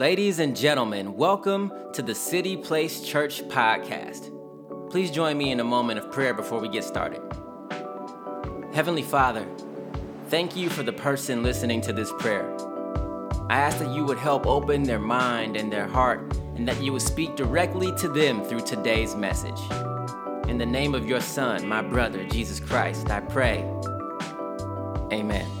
Ladies and gentlemen, welcome to the City Place Church podcast. Please join me in a moment of prayer before we get started. Heavenly Father, thank you for the person listening to this prayer. I ask that you would help open their mind and their heart, and that you would speak directly to them through today's message. In the name of your Son, my brother, Jesus Christ, I pray. Amen.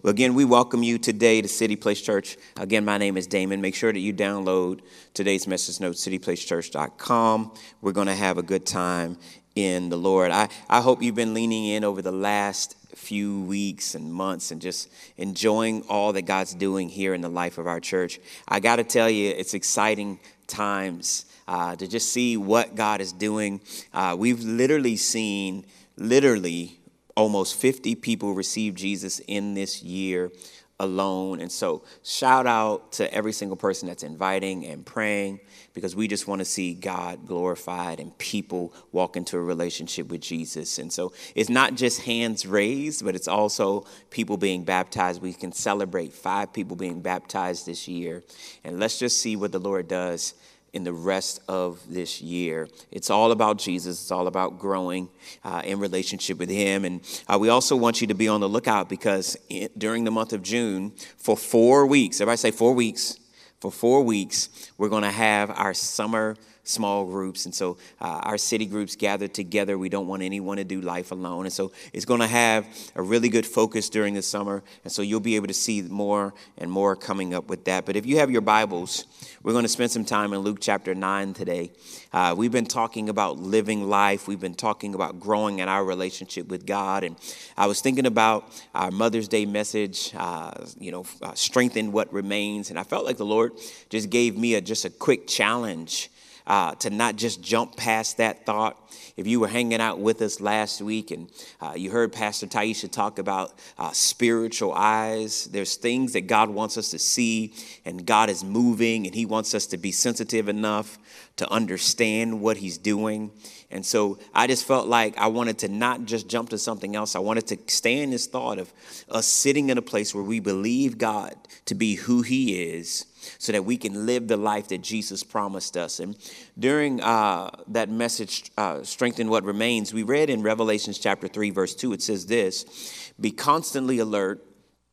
Well, again, we welcome you today to City Place Church. Again, my name is Damon. Make sure that you download today's message notes, cityplacechurch.com. We're going to have a good time in the Lord. I, I hope you've been leaning in over the last few weeks and months and just enjoying all that God's doing here in the life of our church. I got to tell you, it's exciting times uh, to just see what God is doing. Uh, we've literally seen, literally, almost 50 people received Jesus in this year alone. And so, shout out to every single person that's inviting and praying because we just want to see God glorified and people walk into a relationship with Jesus. And so, it's not just hands raised, but it's also people being baptized. We can celebrate five people being baptized this year. And let's just see what the Lord does in the rest of this year. It's all about Jesus. It's all about growing uh, in relationship with Him. And uh, we also want you to be on the lookout because in, during the month of June, for four weeks, everybody say four weeks, for four weeks, we're going to have our summer small groups. And so uh, our city groups gather together. We don't want anyone to do life alone. And so it's going to have a really good focus during the summer. And so you'll be able to see more and more coming up with that. But if you have your Bibles, we're going to spend some time in Luke chapter 9 today. Uh, we've been talking about living life, we've been talking about growing in our relationship with God. And I was thinking about our Mother's Day message, uh, you know, uh, strengthen what remains. And I felt like the Lord just gave me a, just a quick challenge uh, to not just jump past that thought. If you were hanging out with us last week and uh, you heard Pastor Taisha talk about uh, spiritual eyes, there's things that God wants us to see, and God is moving, and He wants us to be sensitive enough to understand what He's doing. And so I just felt like I wanted to not just jump to something else. I wanted to stay in this thought of us sitting in a place where we believe God to be who He is so that we can live the life that Jesus promised us. And during uh, that message, uh, Strengthen What Remains, we read in Revelations chapter 3, verse 2, it says this Be constantly alert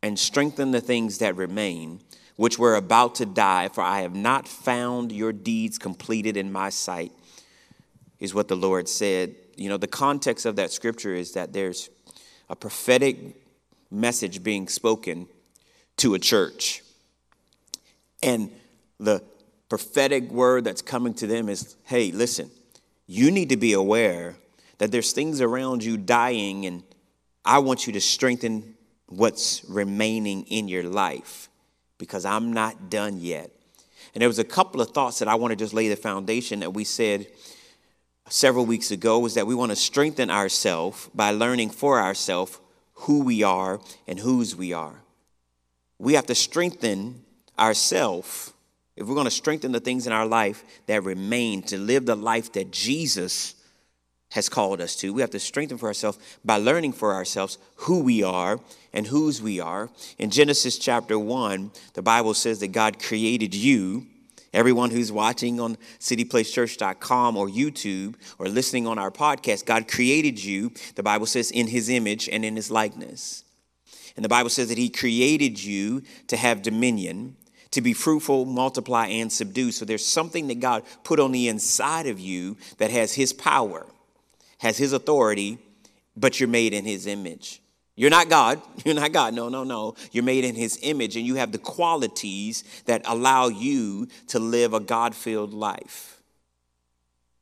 and strengthen the things that remain, which were about to die, for I have not found your deeds completed in my sight, is what the Lord said. You know, the context of that scripture is that there's a prophetic message being spoken to a church. And the prophetic word that's coming to them is hey, listen, you need to be aware that there's things around you dying, and I want you to strengthen what's remaining in your life because I'm not done yet. And there was a couple of thoughts that I want to just lay the foundation that we said several weeks ago was that we want to strengthen ourselves by learning for ourselves who we are and whose we are. We have to strengthen ourselves, if we're going to strengthen the things in our life that remain to live the life that Jesus has called us to, we have to strengthen for ourselves by learning for ourselves who we are and whose we are. In Genesis chapter 1, the Bible says that God created you. Everyone who's watching on cityplacechurch.com or YouTube or listening on our podcast, God created you, the Bible says, in his image and in his likeness. And the Bible says that he created you to have dominion to be fruitful, multiply, and subdue. So there's something that God put on the inside of you that has His power, has His authority, but you're made in His image. You're not God. You're not God. No, no, no. You're made in His image, and you have the qualities that allow you to live a God filled life.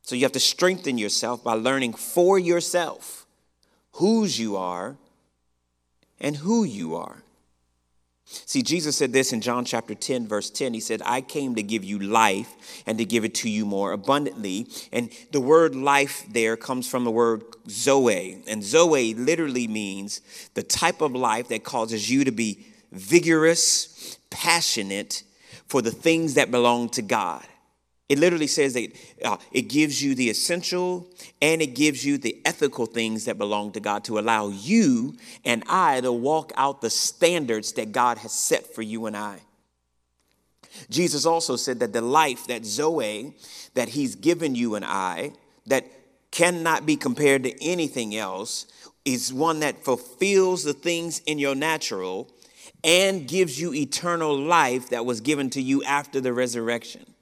So you have to strengthen yourself by learning for yourself whose you are and who you are. See, Jesus said this in John chapter 10, verse 10. He said, I came to give you life and to give it to you more abundantly. And the word life there comes from the word Zoe. And Zoe literally means the type of life that causes you to be vigorous, passionate for the things that belong to God. It literally says that uh, it gives you the essential and it gives you the ethical things that belong to God to allow you and I to walk out the standards that God has set for you and I. Jesus also said that the life, that Zoe, that He's given you and I, that cannot be compared to anything else, is one that fulfills the things in your natural and gives you eternal life that was given to you after the resurrection.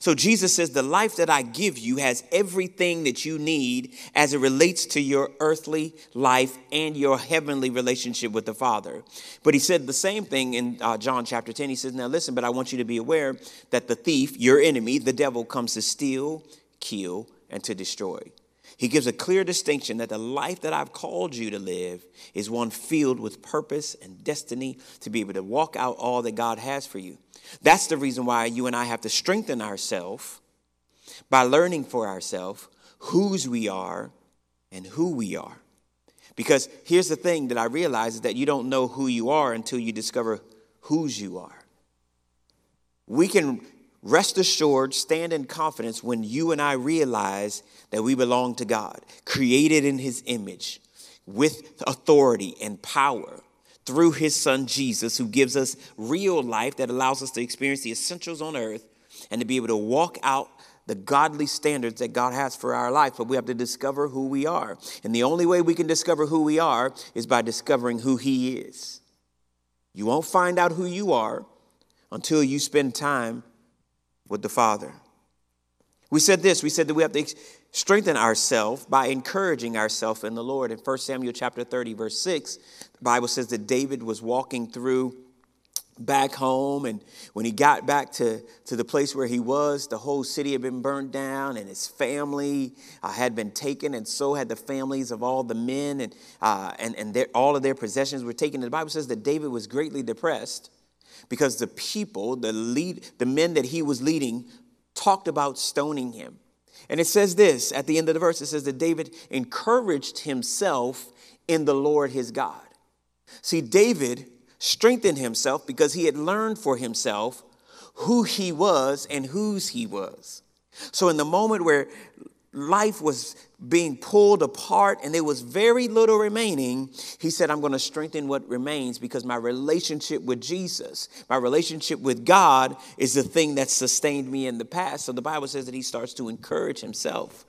So Jesus says, The life that I give you has everything that you need as it relates to your earthly life and your heavenly relationship with the Father. But he said the same thing in uh, John chapter 10. He says, Now listen, but I want you to be aware that the thief, your enemy, the devil, comes to steal, kill, and to destroy. He gives a clear distinction that the life that I've called you to live is one filled with purpose and destiny to be able to walk out all that God has for you. That's the reason why you and I have to strengthen ourselves by learning for ourselves whose we are and who we are. Because here's the thing that I realize is that you don't know who you are until you discover whose you are. We can rest assured, stand in confidence when you and I realize that we belong to God, created in His image, with authority and power through his son Jesus, who gives us real life that allows us to experience the essentials on earth and to be able to walk out the godly standards that God has for our life. But we have to discover who we are. And the only way we can discover who we are is by discovering who he is. You won't find out who you are until you spend time with the Father. We said this, we said that we have to strengthen ourselves by encouraging ourselves in the Lord. In 1 Samuel chapter 30, verse 6, the Bible says that David was walking through back home and when he got back to, to the place where he was the whole city had been burned down and his family uh, had been taken and so had the families of all the men and, uh, and, and their, all of their possessions were taken the bible says that david was greatly depressed because the people the lead the men that he was leading talked about stoning him and it says this at the end of the verse it says that David encouraged himself in the Lord his God. See, David strengthened himself because he had learned for himself who he was and whose he was. So, in the moment where life was being pulled apart and there was very little remaining, he said, I'm going to strengthen what remains because my relationship with Jesus, my relationship with God is the thing that sustained me in the past. So the Bible says that he starts to encourage himself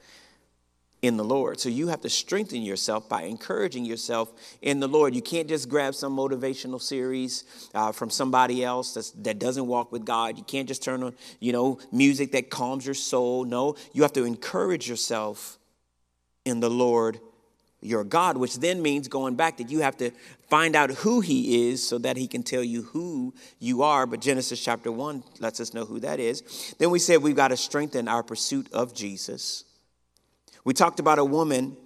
in the Lord. So you have to strengthen yourself by encouraging yourself in the Lord. You can't just grab some motivational series uh, from somebody else that's, that doesn't walk with God. You can't just turn on, you know, music that calms your soul. No, you have to encourage yourself in the Lord your God, which then means going back that you have to find out who he is so that he can tell you who you are. But Genesis chapter 1 lets us know who that is. Then we said we've got to strengthen our pursuit of Jesus. We talked about a woman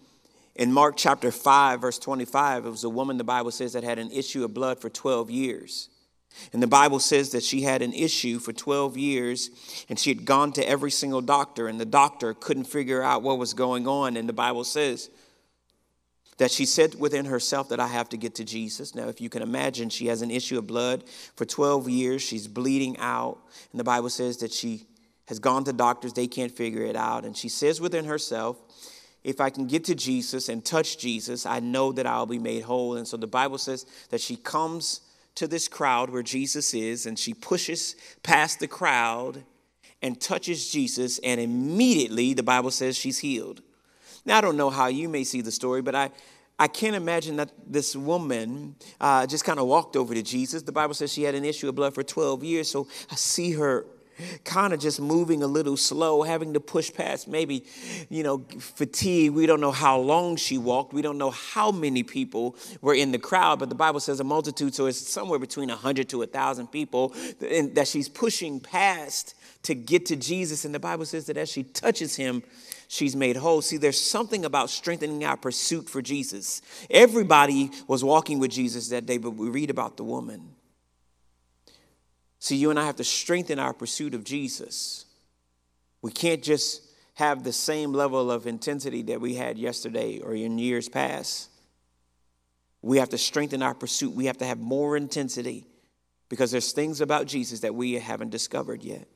in Mark chapter 5, verse 25. It was a woman, the Bible says, that had an issue of blood for 12 years. And the Bible says that she had an issue for 12 years and she had gone to every single doctor, and the doctor couldn't figure out what was going on. And the Bible says that she said within herself that I have to get to Jesus. Now, if you can imagine, she has an issue of blood for 12 years. She's bleeding out. And the Bible says that she has gone to doctors, they can't figure it out. And she says within herself, if I can get to Jesus and touch Jesus, I know that I'll be made whole. And so the Bible says that she comes to this crowd where Jesus is and she pushes past the crowd and touches Jesus, and immediately the Bible says she's healed. Now, I don't know how you may see the story, but I, I can't imagine that this woman uh, just kind of walked over to Jesus. The Bible says she had an issue of blood for 12 years, so I see her kind of just moving a little slow, having to push past maybe, you know, fatigue. We don't know how long she walked. We don't know how many people were in the crowd, but the Bible says a multitude, so it's somewhere between 100 to 1,000 people that she's pushing past to get to Jesus. And the Bible says that as she touches him, she's made whole. See, there's something about strengthening our pursuit for Jesus. Everybody was walking with Jesus that day, but we read about the woman. See, you and I have to strengthen our pursuit of Jesus. We can't just have the same level of intensity that we had yesterday or in years past. We have to strengthen our pursuit. We have to have more intensity because there's things about Jesus that we haven't discovered yet.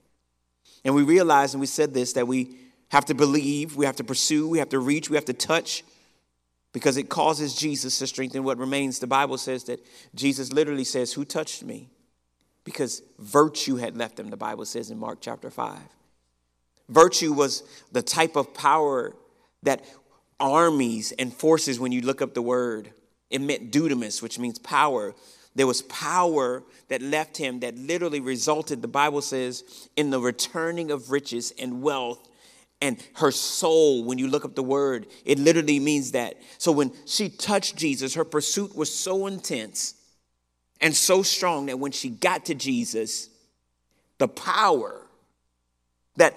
And we realize, and we said this, that we have to believe, we have to pursue, we have to reach, we have to touch, because it causes Jesus to strengthen what remains. The Bible says that Jesus literally says, Who touched me? Because virtue had left him, the Bible says in Mark chapter 5. Virtue was the type of power that armies and forces, when you look up the word, it meant dunamis, which means power. There was power that left him that literally resulted, the Bible says, in the returning of riches and wealth and her soul, when you look up the word, it literally means that. So when she touched Jesus, her pursuit was so intense and so strong that when she got to Jesus, the power that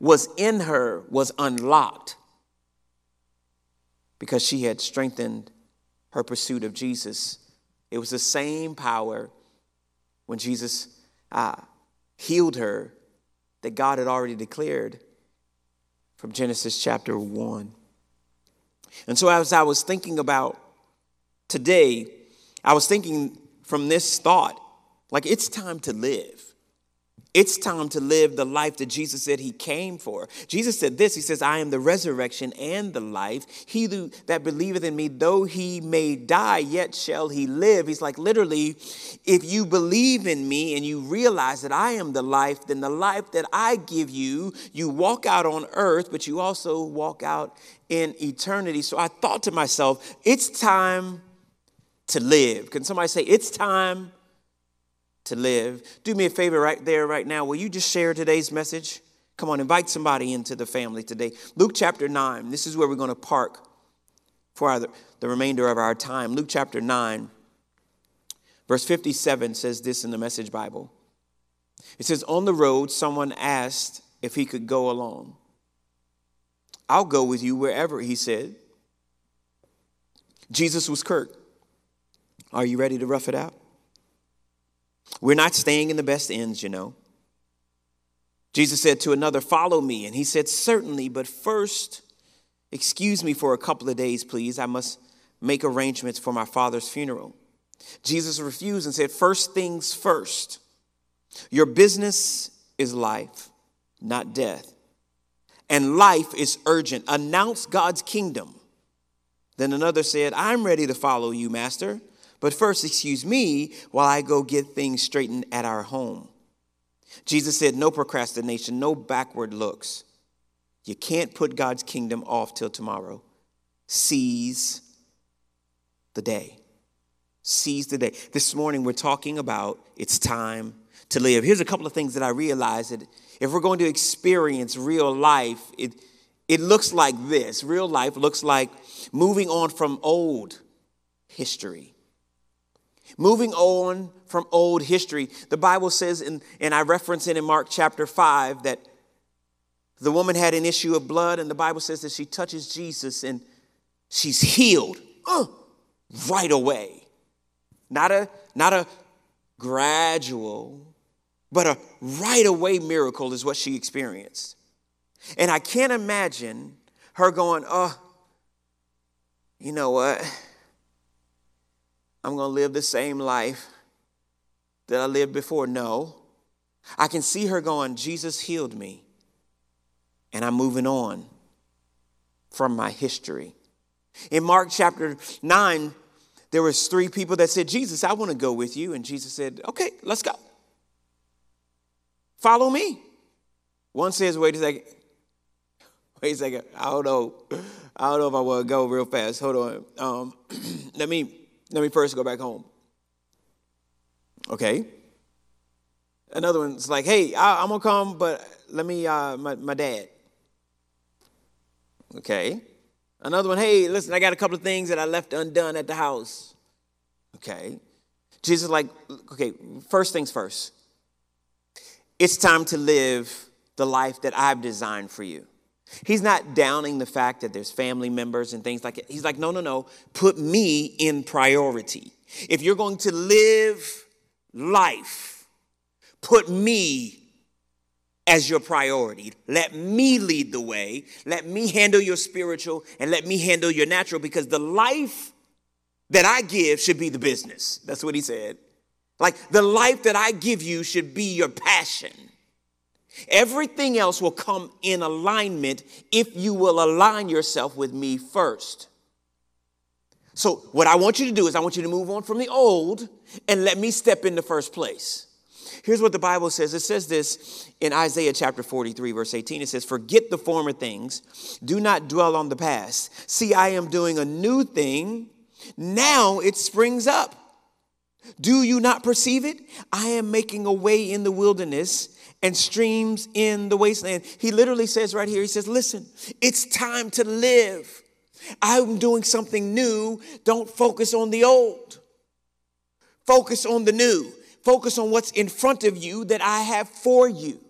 was in her was unlocked because she had strengthened her pursuit of Jesus. It was the same power when Jesus uh, healed her that God had already declared from Genesis chapter 1. And so, as I was thinking about today, I was thinking from this thought like it's time to live. It's time to live the life that Jesus said he came for. Jesus said this He says, I am the resurrection and the life. He that believeth in me, though he may die, yet shall he live. He's like, literally, if you believe in me and you realize that I am the life, then the life that I give you, you walk out on earth, but you also walk out in eternity. So I thought to myself, it's time to live. Can somebody say, it's time to live. Do me a favor right there, right now. Will you just share today's message? Come on, invite somebody into the family today. Luke chapter 9, this is where we're going to park for our, the remainder of our time. Luke chapter 9, verse 57 says this in the Message Bible. It says, On the road, someone asked if he could go along. I'll go with you wherever, he said. Jesus was curt. Are you ready to rough it out? We're not staying in the best ends, you know. Jesus said to another, Follow me. And he said, Certainly, but first, excuse me for a couple of days, please. I must make arrangements for my father's funeral. Jesus refused and said, First things first. Your business is life, not death. And life is urgent. Announce God's kingdom. Then another said, I'm ready to follow you, Master. But first, excuse me while I go get things straightened at our home. Jesus said, No procrastination, no backward looks. You can't put God's kingdom off till tomorrow. Seize the day. Seize the day. This morning, we're talking about it's time to live. Here's a couple of things that I realized that if we're going to experience real life, it, it looks like this. Real life looks like moving on from old history Moving on from old history, the Bible says, in, and I reference it in Mark chapter 5, that the woman had an issue of blood, and the Bible says that she touches Jesus and she's healed uh, right away. Not a, not a gradual, but a right away miracle is what she experienced. And I can't imagine her going, oh, you know what? I'm going to live the same life that I lived before. No. I can see her going, Jesus healed me, and I'm moving on from my history. In Mark chapter 9, there was three people that said, Jesus, I want to go with you. And Jesus said, okay, let's go. Follow me. One says, wait a second. Wait a second. I don't know. I don't know if I want to go real fast. Hold on. Um, let me let me first go back home. Okay. Another one's like, hey, I, am gonna come, but let me, uh, my, my dad. Okay. Another one, hey, listen, I got a couple of things that I left undone at the house. Okay. Jesus, like, okay, first things first. It's time to live the life that I've designed for you. He's not downing the fact that there's family members and things like that. He's like, no, no, no. Put me in priority. If you're going to live life, put me as your priority. Let me lead the way. Let me handle your spiritual and let me handle your natural because the life that I give should be the business. That's what he said. Like the life that I give you should be your passion. Everything else will come in alignment if you will align yourself with me first. So, what I want you to do is, I want you to move on from the old and let me step in the first place. Here's what the Bible says it says this in Isaiah chapter 43, verse 18. It says, Forget the former things, do not dwell on the past. See, I am doing a new thing. Now it springs up. Do you not perceive it? I am making a way in the wilderness and streams in the wasteland. He literally says right here, he says, Listen, it's time to live. I'm doing something new. Don't focus on the old. Focus on the new. Focus on what's in front of you that I have for you.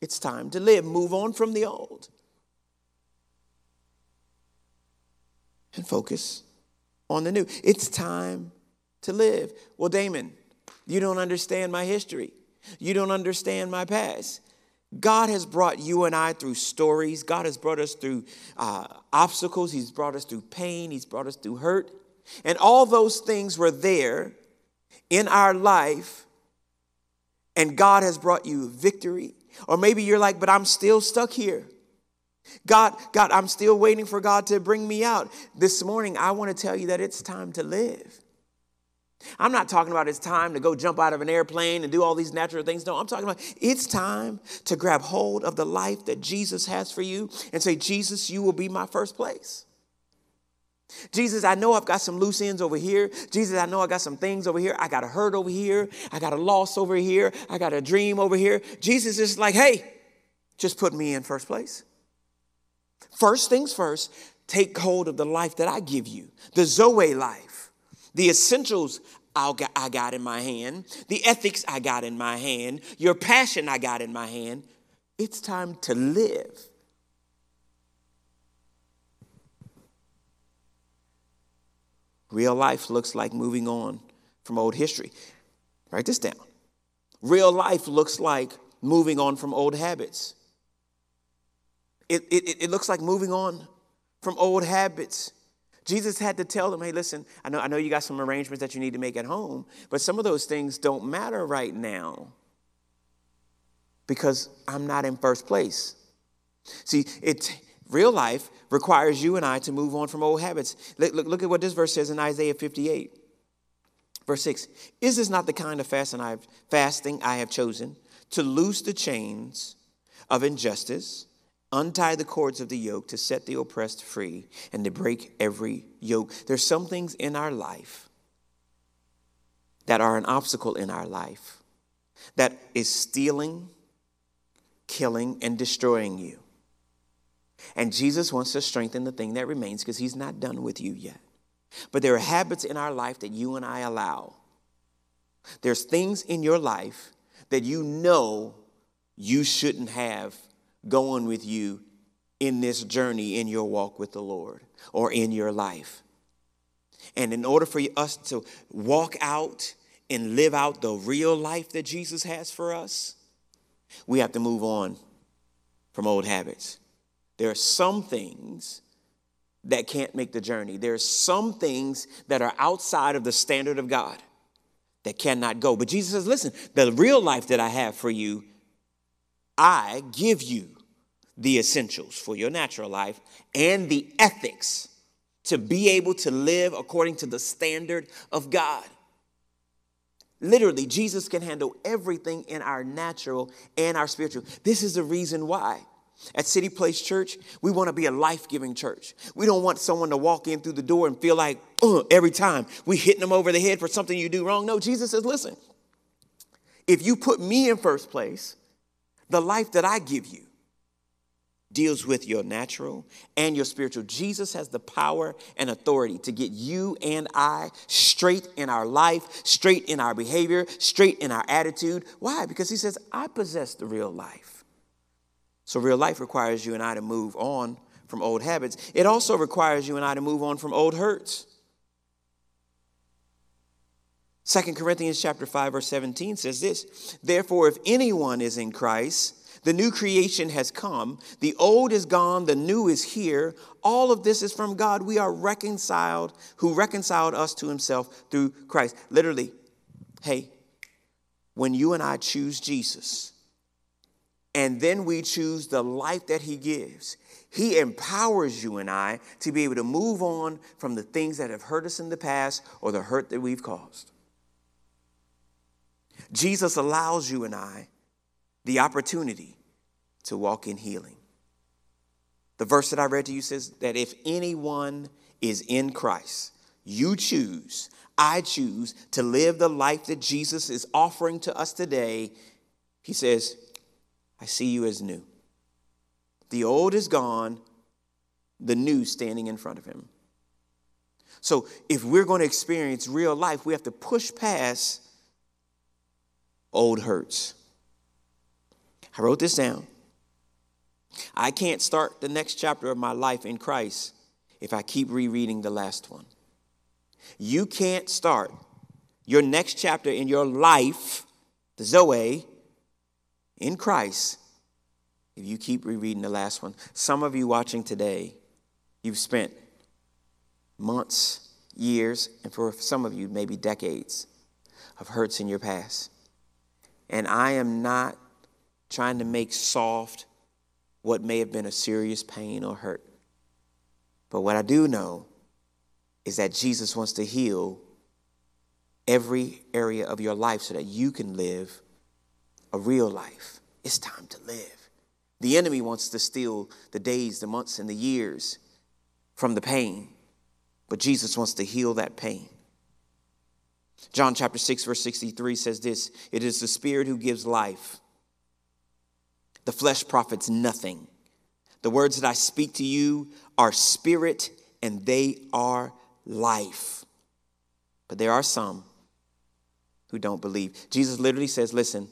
It's time to live. Move on from the old. And focus on the new. It's time to live. Well, Damon, you don't understand my history. You don't understand my past. God has brought you and I through stories. God has brought us through uh, obstacles. He's brought us through pain. He's brought us through hurt. And all those things were there in our life, and God has brought you victory. Or maybe you're like, but I'm still stuck here. God, God, I'm still waiting for God to bring me out. This morning, I want to tell you that it's time to live. I'm not talking about it's time to go jump out of an airplane and do all these natural things. No, I'm talking about it's time to grab hold of the life that Jesus has for you and say, Jesus, you will be my first place. Jesus, I know I've got some loose ends over here. Jesus, I know I got some things over here. I got a hurt over here. I got a loss over here. I got a dream over here. Jesus is like, hey, just put me in first place. First things first, take hold of the life that I give you, the Zoe life, the essentials I got in my hand, the ethics I got in my hand, your passion I got in my hand. It's time to live. Real life looks like moving on from old history. Write this down. Real life looks like moving on from old habits. It, it, it looks like moving on from old habits. Jesus had to tell them, hey, listen, I know, I know you got some arrangements that you need to make at home, but some of those things don't matter right now because I'm not in first place. See, it, Real life requires you and I to move on from old habits. Look, look, look, at what this verse says in Isaiah 58. Verse 6 Is this not the kind of fasting I have, fasting I have chosen to loose the chains of injustice, untie the cords of the yoke, to set the oppressed free, and to break every yoke? There's some things in our life that are an obstacle in our life that is stealing, killing, and destroying you. And Jesus wants to strengthen the thing that remains because he's not done with you yet. But there are habits in our life that you and I allow. There's things in your life that you know you shouldn't have going with you in this journey in your walk with the Lord or in your life. And in order for us to walk out and live out the real life that Jesus has for us, we have to move on from old habits. There are some things that can't make the journey. There are some things that are outside of the standard of God that cannot go. But Jesus says, listen, the real life that I have for you, I give you the essentials for your natural life and the ethics to be able to live according to the standard of God. Literally, Jesus can handle everything in our natural and our spiritual. This is the reason why. At City Place Church, we want to be a life giving church. We don't want someone to walk in through the door and feel like, uh, every time we hitting them over the head for something you do wrong. No, Jesus says, listen, if you put me in first place, the life that I give you deals with your natural and your spiritual. Jesus has the power and authority to get you and I straight in our life, straight in our behavior, straight in our attitude. Why? Because he says, I possess the real life. So, real life requires you and I to move on from old habits. It also requires you and I to move on from old hurts. 2 Corinthians chapter 5 verse 17 says this, "Therefore if anyone is in Christ, the new creation has come, the old is gone, the new is here. All of this is from God. We are reconciled, who reconciled us to himself through Christ." Literally, hey, when you and I choose Jesus, and then we choose the life that He gives. He empowers you and I to be able to move on from the things that have hurt us in the past or the hurt that we've caused. Jesus allows you and I the opportunity to walk in healing. The verse that I read to you says that if anyone is in Christ, you choose, I choose to live the life that Jesus is offering to us today. He says, I see you as new. The old is gone, the new standing in front of him. So if we're going to experience real life, we have to push past old hurts. I wrote this down. I can't start the next chapter of my life in Christ if I keep rereading the last one. You can't start your next chapter in your life, the Zoe, in Christ, if you keep rereading the last one. Some of you watching today, you've spent months, years, and for some of you, maybe decades of hurts in your past. And I am not trying to make soft what may have been a serious pain or hurt. But what I do know is that Jesus wants to heal every area of your life so that you can live a real life. It's time to live. The enemy wants to steal the days, the months, and the years from the pain, but Jesus wants to heal that pain. John chapter 6, verse 63 says this It is the Spirit who gives life. The flesh profits nothing. The words that I speak to you are spirit and they are life. But there are some who don't believe. Jesus literally says, Listen,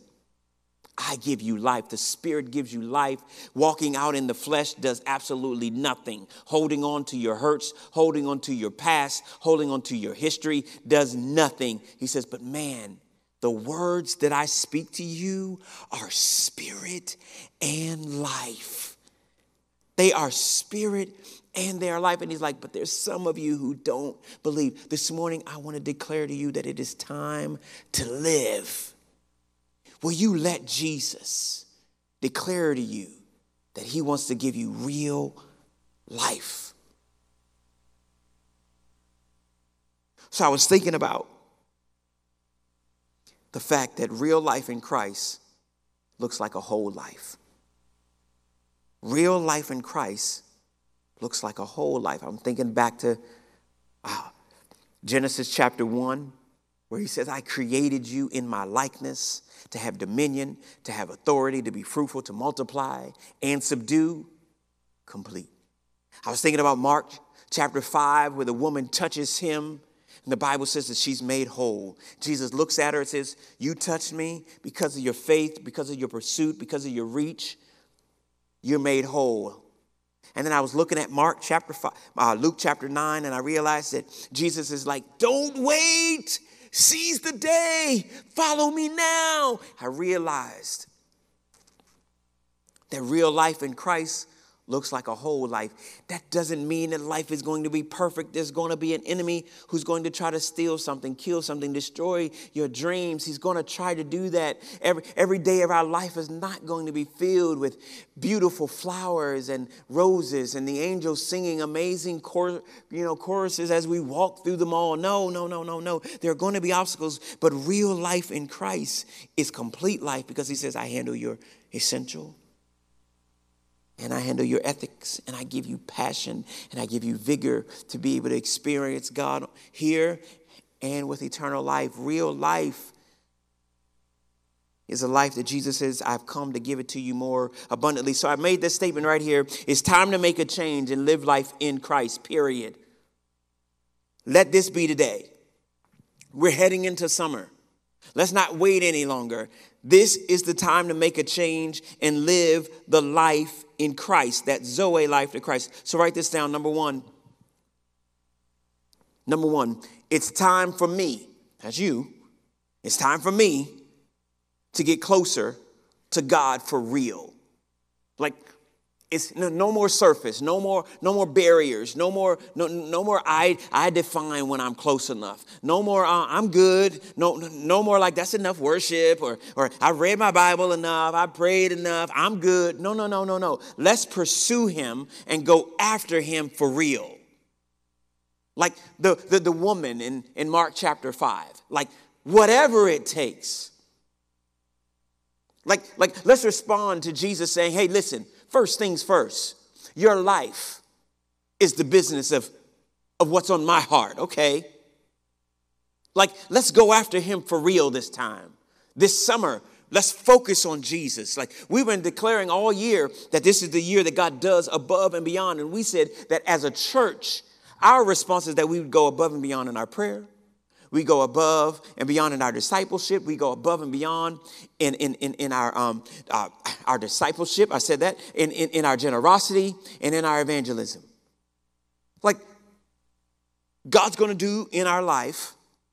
I give you life. The Spirit gives you life. Walking out in the flesh does absolutely nothing. Holding on to your hurts, holding on to your past, holding on to your history does nothing. He says, But man, the words that I speak to you are spirit and life. They are spirit and they are life. And he's like, but there's some of you who don't believe. This morning, I want to declare to you that it is time to live. Will you let Jesus declare to you that he wants to give you real life? So I was thinking about the fact that real life in Christ looks like a whole life. Real life in Christ looks like a whole life. I'm thinking back to uh, Genesis chapter 1, where he says, I created you in my likeness to have dominion, to have authority, to be fruitful, to multiply and subdue. Complete. I was thinking about Mark chapter 5, where the woman touches him and the Bible says that she's made whole. Jesus looks at her and says, You touched me because of your faith, because of your pursuit, because of your reach. You're made whole. And then I was looking at Mark chapter five, uh, Luke chapter 9, and I realized that Jesus is like, Don't wait, seize the day, follow me now. I realized that real life in Christ looks like a whole life. That doesn't mean that life is going to be perfect. There's going to be an enemy who's going to try to steal something, kill something, destroy your dreams. He's going to try to do that. Every, every day of our life is not going to be filled with beautiful flowers and roses and the angels singing amazing cor- you know, choruses as we walk through them all. No, no, no, no, no. There are going to be obstacles, but real life in Christ is complete life because he says, I handle your essential and I handle your ethics, and I give you passion, and I give you vigor to be able to experience God here and with eternal life. Real life is a life that Jesus says, I've come to give it to you more abundantly. So I made this statement right here. It's time to make a change and live life in Christ, period. Let this be today. We're heading into summer. Let's not wait any longer. This is the time to make a change and live the life in Christ, that Zoe life in Christ. So write this down. Number one. Number one, it's time for me, as you, it's time for me to get closer to God for real. Like, It's no, no, more surface, no more, no more barriers, no more, no, no more I, I define when I'm close enough. No more uh, I'm good. No, no more like that's enough worship or, or I read my Bible enough, I prayed enough, I'm good. No, no, no, no, no. Let's pursue him and go after him for real. Like the, the, the woman in, in Mark chapter 5. Like whatever it takes. Like, like let's respond to Jesus saying, hey, listen, First things first, your life is the business of, of what's on my heart, okay? Like, let's go after him for real this time. This summer, let's focus on Jesus. Like, we've been declaring all year that this is the year that God does above and beyond. And we said that as a church, our response is that we would go above and beyond in our prayer, we go above and beyond in our discipleship. We go above and beyond in, in, in, in our, um, uh, our discipleship. I said that. In, in, in our generosity and in our evangelism. Like, God's going to do in our life,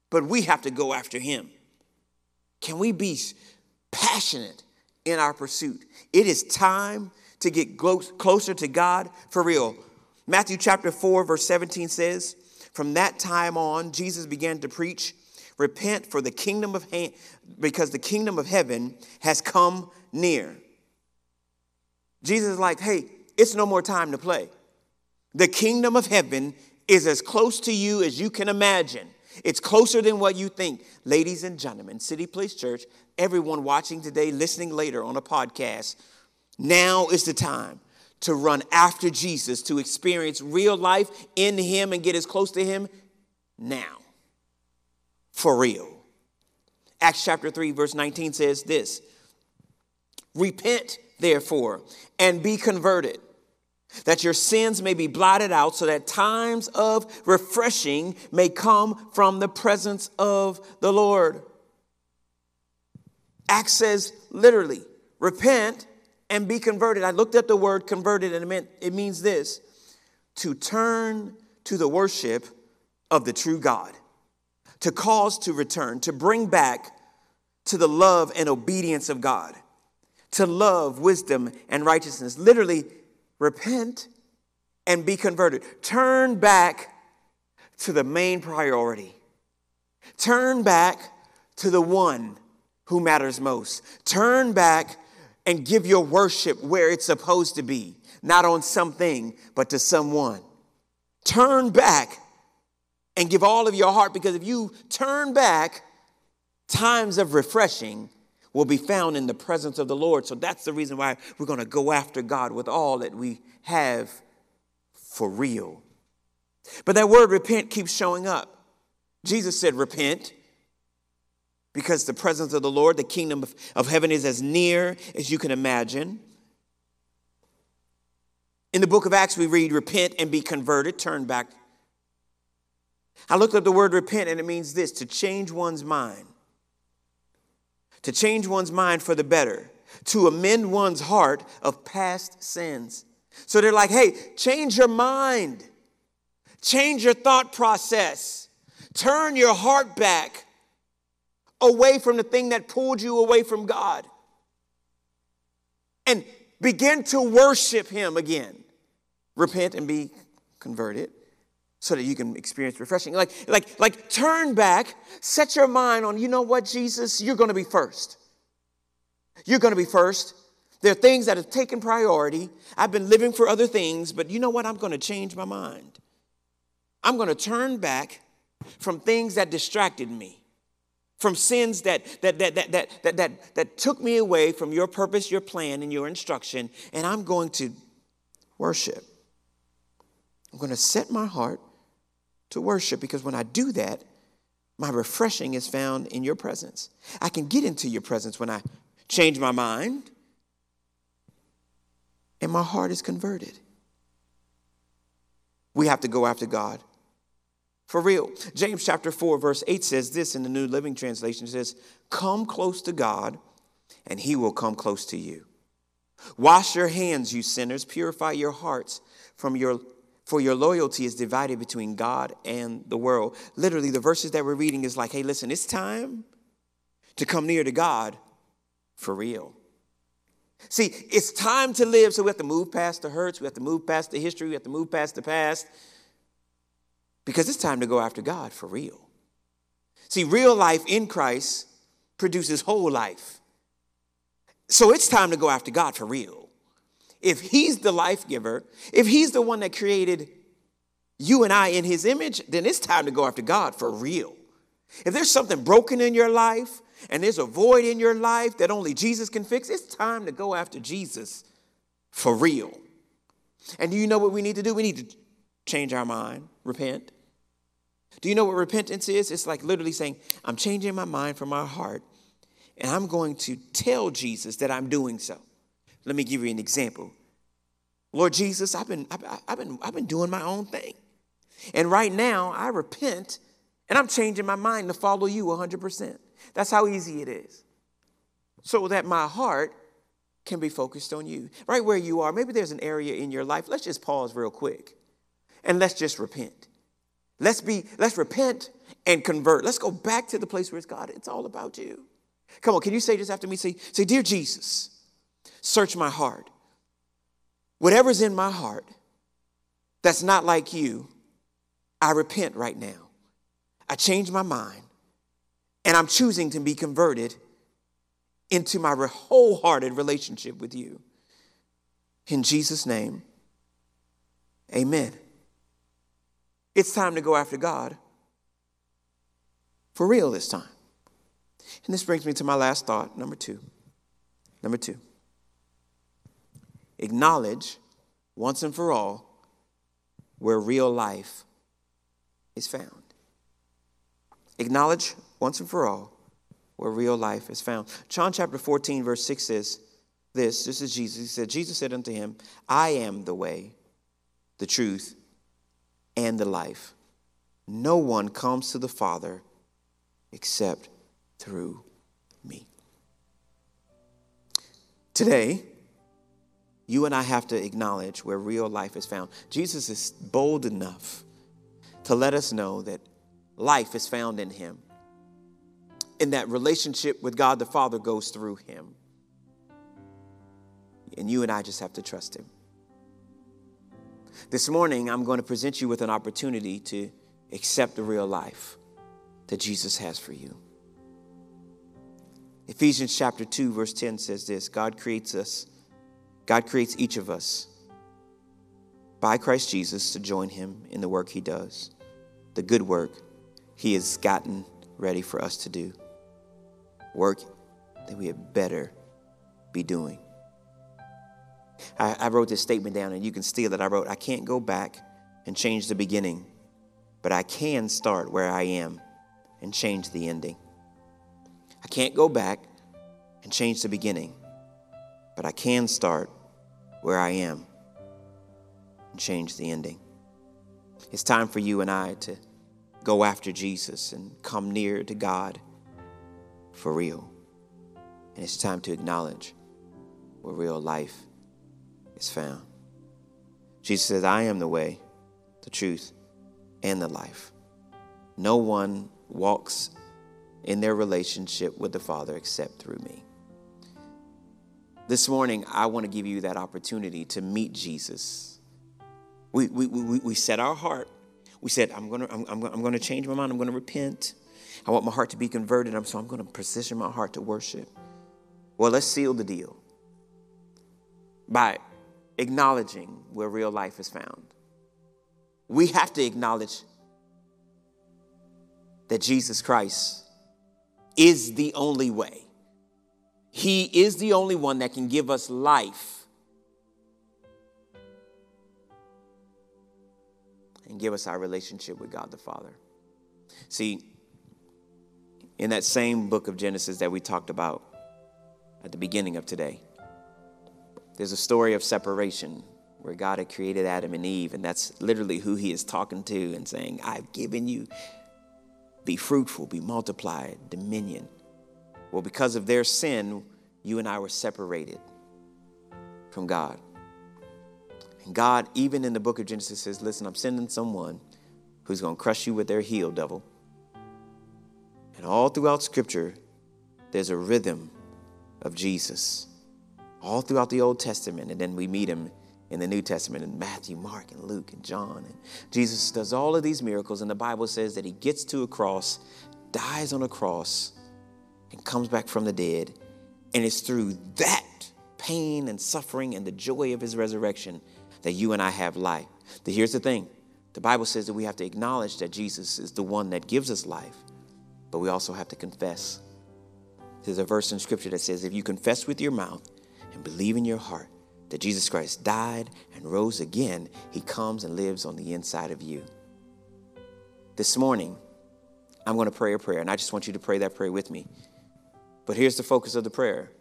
but we have to go after Him. Can we be passionate in our pursuit? It is time to get closer to God for real. Matthew chapter 4, verse 17 says, from that time on, Jesus began to preach, repent for the kingdom of he- because the kingdom of heaven has come near. Jesus is like, hey, it's no more time to play. The kingdom of heaven is as close to you as you can imagine. It's closer than what you think. Ladies and gentlemen, City Place Church, everyone watching today, listening later on a podcast, now is the time to run after Jesus, to experience real life in Him and get as close to Him now. For real. Acts chapter 3, verse 19 says this Repent, therefore, and be converted, that your sins may be blotted out, so that times of refreshing may come from the presence of the Lord. Acts says literally, repent and be converted. I looked at the word converted and it meant it means this to turn to the worship of the true God, to cause to return, to bring back to the love and obedience of God, to love, wisdom, and righteousness. Literally, repent and be converted. Turn back to the main priority. Turn back to the one who matters most. Turn back and give your worship where it's supposed to be, not on something, but to someone. Turn back and give all of your heart because if you turn back, times of refreshing will be found in the presence of the Lord. So that's the reason why we're going to go after God with all that we have for real. But that word repent keeps showing up. Jesus said, Repent because the presence of the Lord, the kingdom of, of heaven, is as near as you can imagine. In the book of Acts, we read, Repent and be converted, turn back. I looked up the word repent, and it means this to change one's mind, to change one's mind for the better, to amend one's heart of past sins. So they're like, hey, change your mind, change your thought process, turn your heart back away from the thing that pulled you away from God. And begin to worship Him again. Repent and be converted so that you can experience refreshing. Like, like, like turn back, set your mind on, you know what, Jesus, you're going to be first. You're going to be first. There are things that have taken priority. I've been living for other things, but you know what? I'm going to change my mind. I'm going to turn back from things that distracted me from sins that, that, that, that, that, that, that, that took me away from your purpose, your plan, and your instruction, and I'm going to worship. I'm going to set my heart to worship because when I do that, my refreshing is found in your presence. I can get into your presence when I change my mind and my heart is converted. We have to go after God for real. James chapter 4, verse 8 says this in the New Living Translation it says, Come close to God, and he will come close to you. Wash your hands, you sinners, purify your hearts from your for your loyalty is divided between God and the world. Literally, the verses that we're reading is like, hey, listen, it's time to come near to God for real. See, it's time to live, so we have to move past the hurts, we have to move past the history, we have to move past the past, because it's time to go after God for real. See, real life in Christ produces whole life. So it's time to go after God for real. If He's the life giver, if He's the one that created you and I in His image, then it's time to go after God for real. If there's something broken in your life and there's a void in your life that only Jesus can fix, it's time to go after Jesus for real. And do you know what we need to do? We need to change our mind, repent. Do you know what repentance is? It's like literally saying, I'm changing my mind from my heart and I'm going to tell Jesus that I'm doing so. Let me give you an example. Lord Jesus, I've been, I've, I've, been, I've been doing my own thing. And right now, I repent and I'm changing my mind to follow you 100%. That's how easy it is. So that my heart can be focused on you. Right where you are, maybe there's an area in your life. Let's just pause real quick and let's just repent. Let's be, let's repent and convert. Let's go back to the place where it's God. It's all about you. Come on, can you say this after me? Say, say, Dear Jesus, search my heart. Whatever's in my heart that's not like you, I repent right now. I change my mind and I'm choosing to be converted into my wholehearted relationship with you. In Jesus' name, amen. It's time to go after God for real this time. And this brings me to my last thought, number two. Number two. Acknowledge once and for all where real life is found. Acknowledge once and for all where real life is found. John chapter 14, verse 6 says this this is Jesus. He said, Jesus said unto him, I am the way, the truth, and the life. No one comes to the Father except through me. Today, you and I have to acknowledge where real life is found. Jesus is bold enough to let us know that life is found in him, and that relationship with God the Father goes through him. And you and I just have to trust him. This morning, I'm going to present you with an opportunity to accept the real life that Jesus has for you. Ephesians chapter 2 verse 10 says this, God creates us. God creates each of us by Christ Jesus to join him in the work he does. The good work he has gotten ready for us to do. Work that we had better be doing. I, I wrote this statement down, and you can steal it. I wrote, I can't go back and change the beginning, but I can start where I am and change the ending. I can't go back and change the beginning, but I can start where I am and change the ending. It's time for you and I to go after Jesus and come near to God for real. And it's time to acknowledge where real life is found. Jesus says, I am the way, the truth, and the life. No one walks in their relationship with the Father except through me. This morning, I want to give you that opportunity to meet Jesus. We, we, we, we set our heart. We said, I'm going to I'm, I'm, going to change my mind. I'm going to repent. I want my heart to be converted. I'm, So I'm going to position my heart to worship. Well, let's seal the deal by acknowledging where real life is found. We have to acknowledge that Jesus Christ is the only way. He is the only one that can give us life and give us our relationship with God the Father. See, in that same book of Genesis that we talked about at the beginning of today, there's a story of separation where God had created Adam and Eve, and that's literally who he is talking to and saying, I've given you, be fruitful, be multiplied, dominion. Well, because of their sin, you and I were separated from God. And God, even in the book of Genesis, says, Listen, I'm sending someone who's going to crush you with their heel, devil. And all throughout Scripture, there's a rhythm of Jesus all throughout the Old Testament, and then we meet him in the New Testament in Matthew, Mark, and Luke, and John. And Jesus does all of these miracles, and the Bible says that he gets to a cross, dies on a cross, and comes back from the dead. And it's through that pain and suffering and the joy of his resurrection that you and I have life. But here's the thing the Bible says that we have to acknowledge that Jesus is the one that gives us life, but we also have to confess. There's a verse in Scripture that says, If you confess with your mouth and believe in your heart that Jesus Christ died and rose again, he comes and lives on the inside of you. This morning, I'm going to pray a prayer, and I just want you to pray that prayer with me. But here's the focus of the prayer.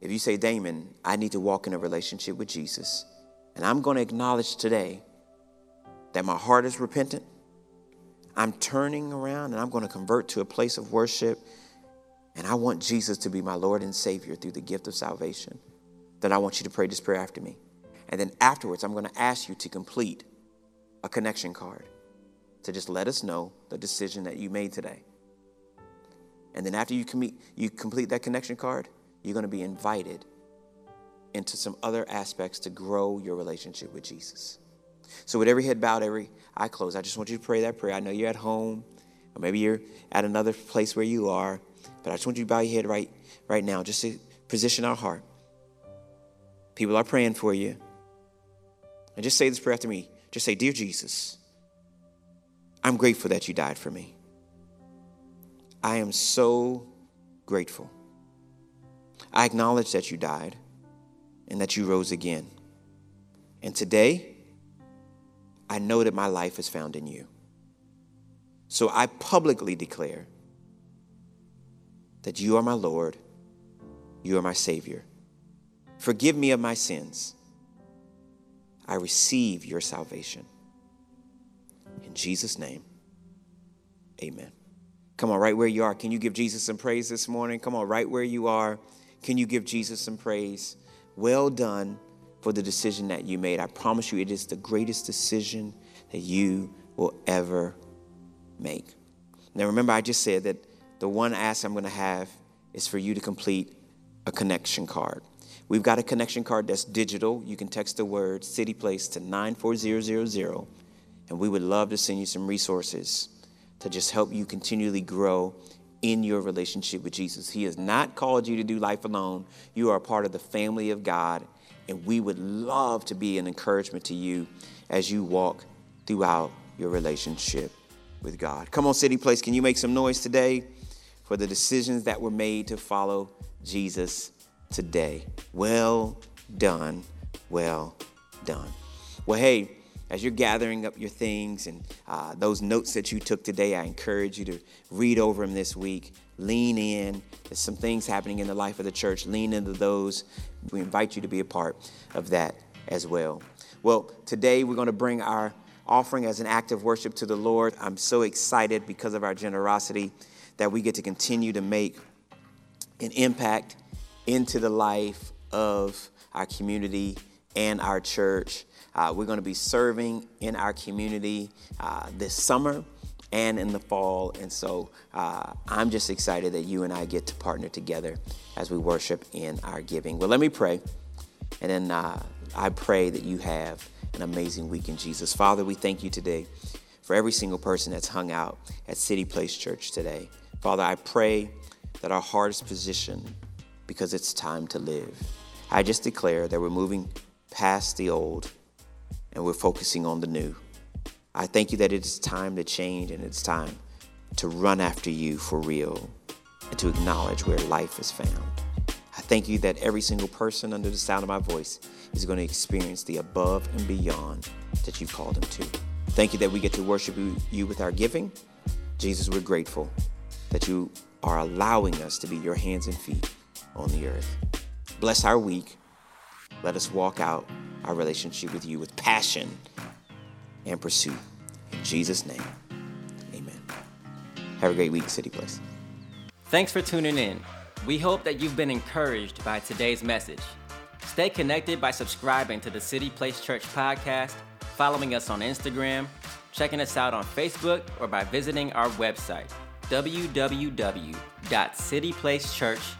If you say, Damon, I need to walk in a relationship with Jesus, and I'm going to acknowledge today that my heart is repentant, I'm turning around and I'm going to convert to a place of worship, and I want Jesus to be my Lord and Savior through the gift of salvation, then I want you to pray this prayer after me. And then afterwards, I'm going to ask you to complete a connection card to just let us know the decision that you made today. And then after you, com- you complete that connection card, you're going to be invited into some other aspects to grow your relationship with Jesus. So, with every head bowed, every eye closed, I just want you to pray that prayer. I know you're at home, or maybe you're at another place where you are, but I just want you to bow your head right, right now, just to position our heart. People are praying for you. And just say this prayer after me. Just say, Dear Jesus, I'm grateful that you died for me. I am so grateful. I acknowledge that you died and that you rose again. And today, I know that my life is found in you. So I publicly declare that you are my Lord, you are my Savior. Forgive me of my sins. I receive your salvation. In Jesus' name, amen. Come on, right where you are. Can you give Jesus some praise this morning? Come on, right where you are. Can you give Jesus some praise? Well done for the decision that you made. I promise you, it is the greatest decision that you will ever make. Now, remember, I just said that the one ask I'm going to have is for you to complete a connection card. We've got a connection card that's digital. You can text the word City Place to 94000, and we would love to send you some resources to just help you continually grow in your relationship with Jesus. He has not called you to do life alone. You are a part of the family of God, and we would love to be an encouragement to you as you walk throughout your relationship with God. Come on, City Place, can you make some noise today for the decisions that were made to follow Jesus today? Well done, well done. Well, hey, as you're gathering up your things and uh, those notes that you took today, I encourage you to read over them this week. Lean in. There's some things happening in the life of the church. Lean into those. We invite you to be a part of that as well. Well, today we're going to bring our offering as an act of worship to the Lord. I'm so excited because of our generosity that we get to continue to make an impact into the life of our community and our church. Uh, we're going to be serving in our community uh, this summer and in the fall. And so uh, I'm just excited that you and I get to partner together as we worship in our giving. Well, let me pray. And then uh, I pray that you have an amazing week in Jesus. Father, we thank you today for every single person that's hung out at City Place Church today. Father, I pray that our heart is positioned because it's time to live. I just declare that we're moving past the old and we're focusing on the new. I thank you that it is time to change and it's time to run after you for real and to acknowledge where life is found. I thank you that every single person under the sound of my voice is going to experience the above and beyond that you've called them to. Thank you that we get to worship you with our giving. Jesus, we're grateful that you are allowing us to be your hands and feet on the earth. Bless our week. Let us walk out our relationship with you with passion and pursuit. In Jesus' name, amen. Have a great week, City Place. Thanks for tuning in. We hope that you've been encouraged by today's message. Stay connected by subscribing to the City Place Church podcast, following us on Instagram, checking us out on Facebook, or by visiting our website, www.cityplacechurch.com.